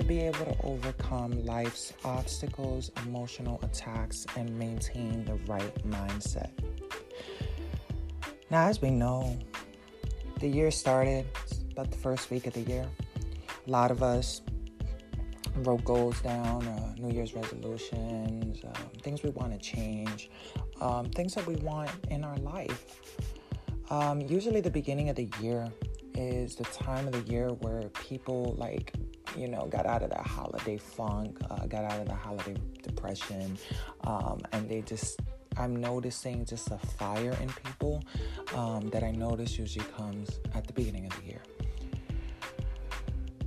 to be able to overcome life's obstacles, emotional attacks, and maintain the right mindset. Now, as we know, the year started about the first week of the year. A lot of us wrote goals down, uh, New Year's resolutions, um, things we want to change, um, things that we want in our life. Um, usually, the beginning of the year is the time of the year where people like you know got out of that holiday funk uh, got out of the holiday depression um, and they just i'm noticing just a fire in people um, that i notice usually comes at the beginning of the year.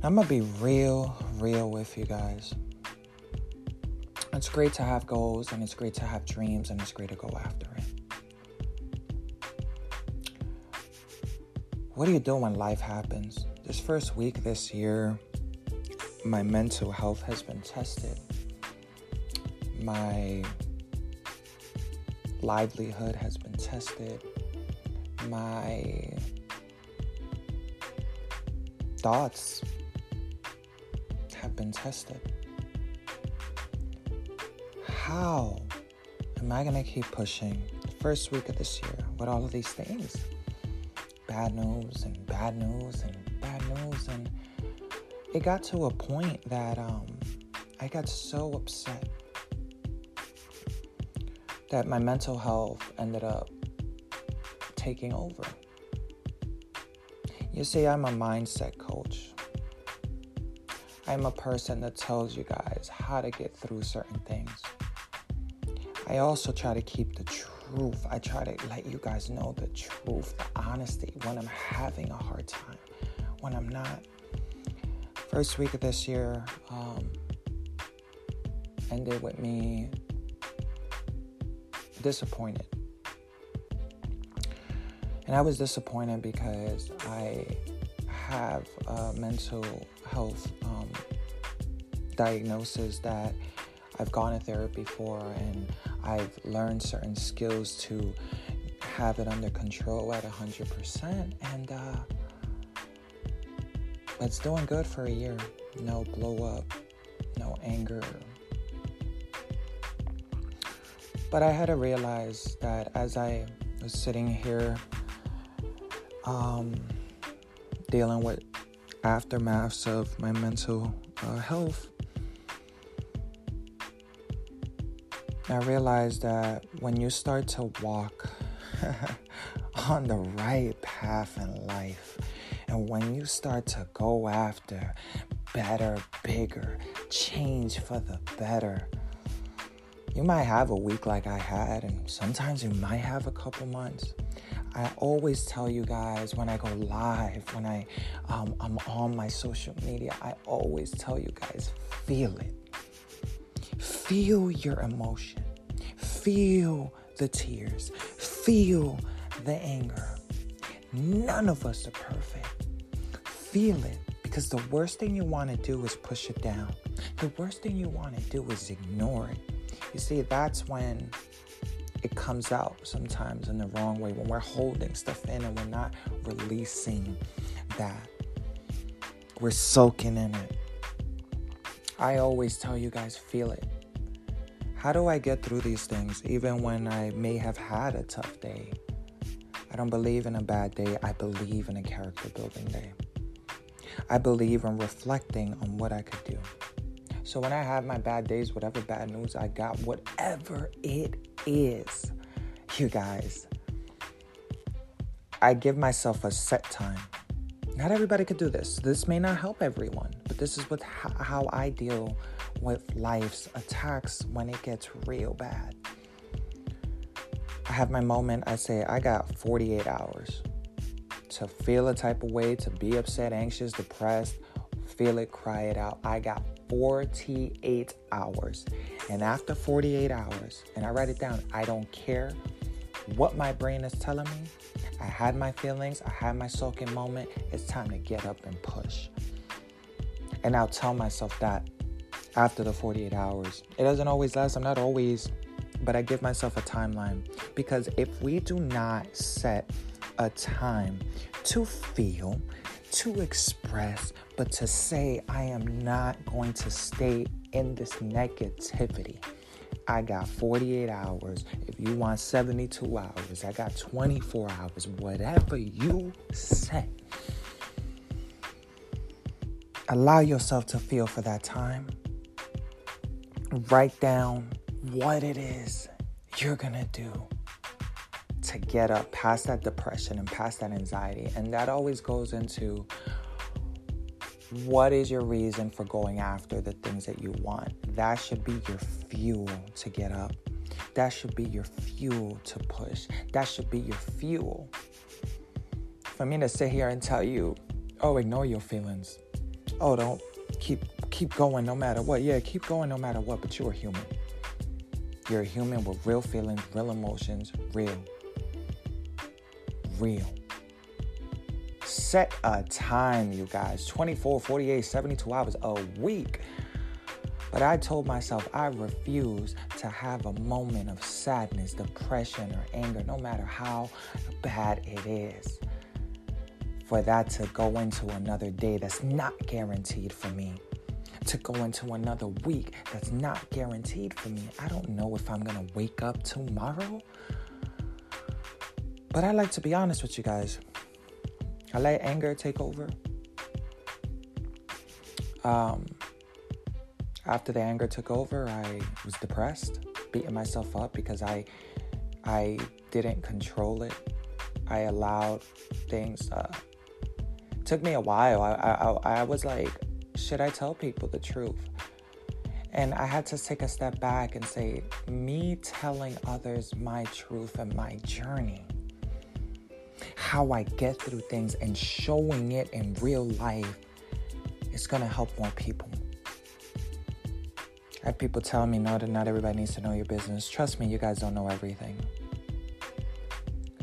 I'm gonna be real real with you guys. It's great to have goals and it's great to have dreams and it's great to go after it. What do you do when life happens? This first week this year, my mental health has been tested. My livelihood has been tested. My thoughts have been tested. How am I going to keep pushing the first week of this year with all of these things? bad news and bad news and bad news and it got to a point that um, I got so upset that my mental health ended up taking over. You see, I'm a mindset coach. I'm a person that tells you guys how to get through certain things. I also try to keep the truth. I try to let you guys know the truth, the honesty when I'm having a hard time, when I'm not. First week of this year um, ended with me disappointed. And I was disappointed because I have a mental health um, diagnosis that I've gone to therapy for and I've learned certain skills to have it under control at 100%. And uh, it's doing good for a year. No blow up, no anger. But I had to realize that as I was sitting here um, dealing with aftermaths of my mental uh, health, I realized that when you start to walk on the right path in life, and when you start to go after better, bigger, change for the better, you might have a week like I had, and sometimes you might have a couple months. I always tell you guys when I go live, when I um, I'm on my social media, I always tell you guys feel it. Feel your emotion. Feel the tears. Feel the anger. None of us are perfect. Feel it because the worst thing you want to do is push it down. The worst thing you want to do is ignore it. You see, that's when it comes out sometimes in the wrong way when we're holding stuff in and we're not releasing that. We're soaking in it. I always tell you guys, feel it. How do I get through these things even when I may have had a tough day? I don't believe in a bad day, I believe in a character building day. I believe in reflecting on what I could do. So when I have my bad days, whatever bad news I got, whatever it is, you guys, I give myself a set time. Not everybody could do this. This may not help everyone, but this is what how I deal with life's attacks when it gets real bad. I have my moment, I say, I got 48 hours to feel a type of way, to be upset, anxious, depressed, feel it, cry it out. I got 48 hours. And after 48 hours, and I write it down, I don't care what my brain is telling me. I had my feelings, I had my soaking moment. It's time to get up and push. And I'll tell myself that after the 48 hours. It doesn't always last. I'm not always, but I give myself a timeline because if we do not set a time to feel, to express, but to say, I am not going to stay in this negativity. I got 48 hours. If you want 72 hours, I got 24 hours. Whatever you say. Allow yourself to feel for that time. Write down what it is you're gonna do to get up past that depression and past that anxiety. And that always goes into what is your reason for going after the things that you want? That should be your fuel to get up. That should be your fuel to push. That should be your fuel. For me to sit here and tell you, oh, ignore your feelings. Oh, don't keep keep going no matter what. Yeah, keep going no matter what, but you're a human. You're a human with real feelings, real emotions, real. Real set a time, you guys 24, 48, 72 hours a week. But I told myself I refuse to have a moment of sadness, depression, or anger, no matter how bad it is, for that to go into another day that's not guaranteed for me. To go into another week that's not guaranteed for me. I don't know if I'm gonna wake up tomorrow. But I like to be honest with you guys. I let anger take over. Um, after the anger took over, I was depressed, beating myself up because I I didn't control it. I allowed things. Uh, took me a while. I, I I was like, should I tell people the truth? And I had to take a step back and say, me telling others my truth and my journey how I get through things and showing it in real life is going to help more people. I have people tell me, no, not everybody needs to know your business. Trust me, you guys don't know everything.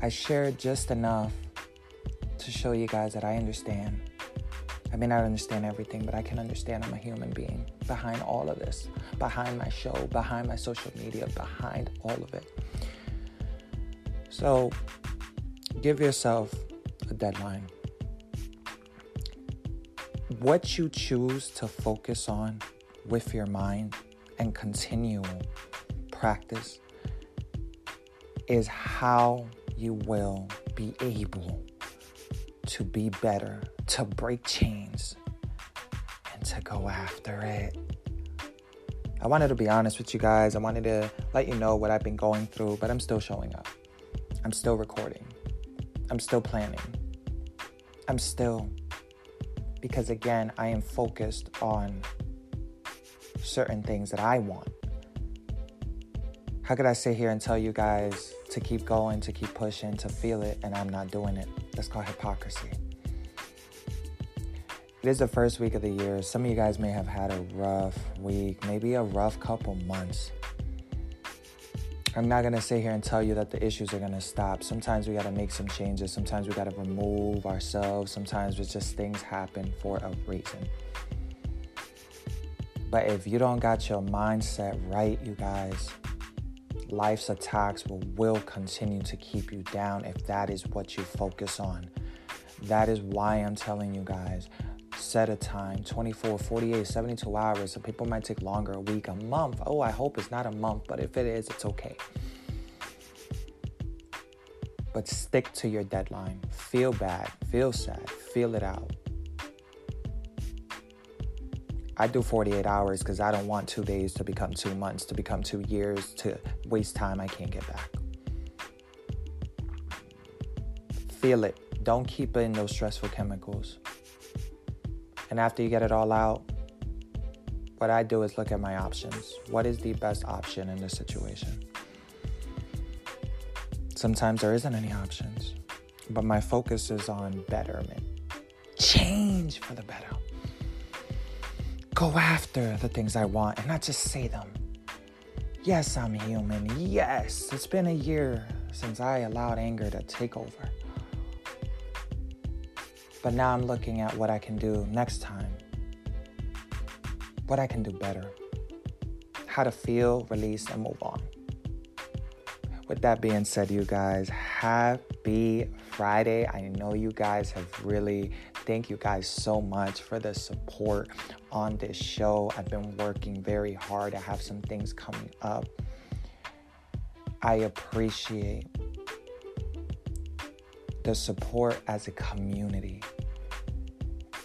I shared just enough to show you guys that I understand. I may not understand everything, but I can understand I'm a human being behind all of this, behind my show, behind my social media, behind all of it. So give yourself a deadline. What you choose to focus on with your mind and continue practice is how you will be able to be better, to break chains, and to go after it. I wanted to be honest with you guys. I wanted to let you know what I've been going through, but I'm still showing up. I'm still recording. I'm still planning. I'm still, because again, I am focused on certain things that I want. How could I sit here and tell you guys to keep going, to keep pushing, to feel it, and I'm not doing it? That's called hypocrisy. It is the first week of the year. Some of you guys may have had a rough week, maybe a rough couple months. I'm not gonna sit here and tell you that the issues are gonna stop. Sometimes we gotta make some changes. Sometimes we gotta remove ourselves. Sometimes it's just things happen for a reason. But if you don't got your mindset right, you guys, life's attacks will, will continue to keep you down if that is what you focus on. That is why I'm telling you guys set a time 24 48 72 hours. Some people might take longer a week a month. Oh i hope it's not a month but if it is it's okay. But stick to your deadline. Feel bad. Feel sad. Feel it out. I do 48 hours because I don't want two days to become two months, to become two years, to waste time I can't get back. Feel it. Don't keep in those stressful chemicals. And after you get it all out, what I do is look at my options. What is the best option in this situation? Sometimes there isn't any options, but my focus is on betterment. Change for the better. Go after the things I want and not just say them. Yes, I'm human. Yes, it's been a year since I allowed anger to take over. But now I'm looking at what I can do next time, what I can do better, how to feel, release, and move on. with that being said, you guys, happy Friday. I know you guys have really, thank you guys so much for the support on this show. I've been working very hard. I have some things coming up. I appreciate the support as a community.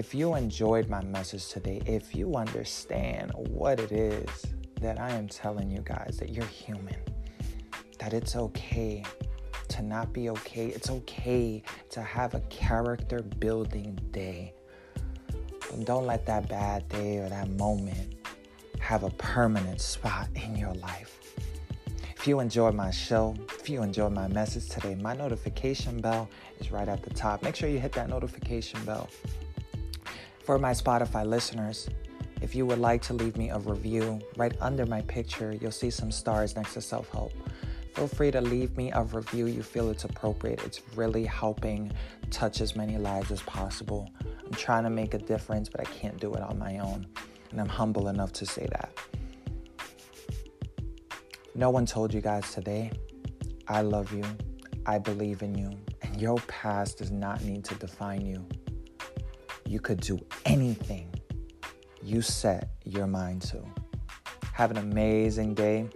If you enjoyed my message today, if you understand what it is that I am telling you guys, that you're human that it's okay to not be okay. It's okay to have a character building day. And don't let that bad day or that moment have a permanent spot in your life. If you enjoyed my show, if you enjoyed my message today, my notification bell is right at the top. Make sure you hit that notification bell. For my Spotify listeners, if you would like to leave me a review, right under my picture, you'll see some stars next to self help feel free to leave me a review you feel it's appropriate. It's really helping touch as many lives as possible. I'm trying to make a difference, but I can't do it on my own. And I'm humble enough to say that. No one told you guys today, I love you, I believe in you, and your past does not need to define you. You could do anything you set your mind to. Have an amazing day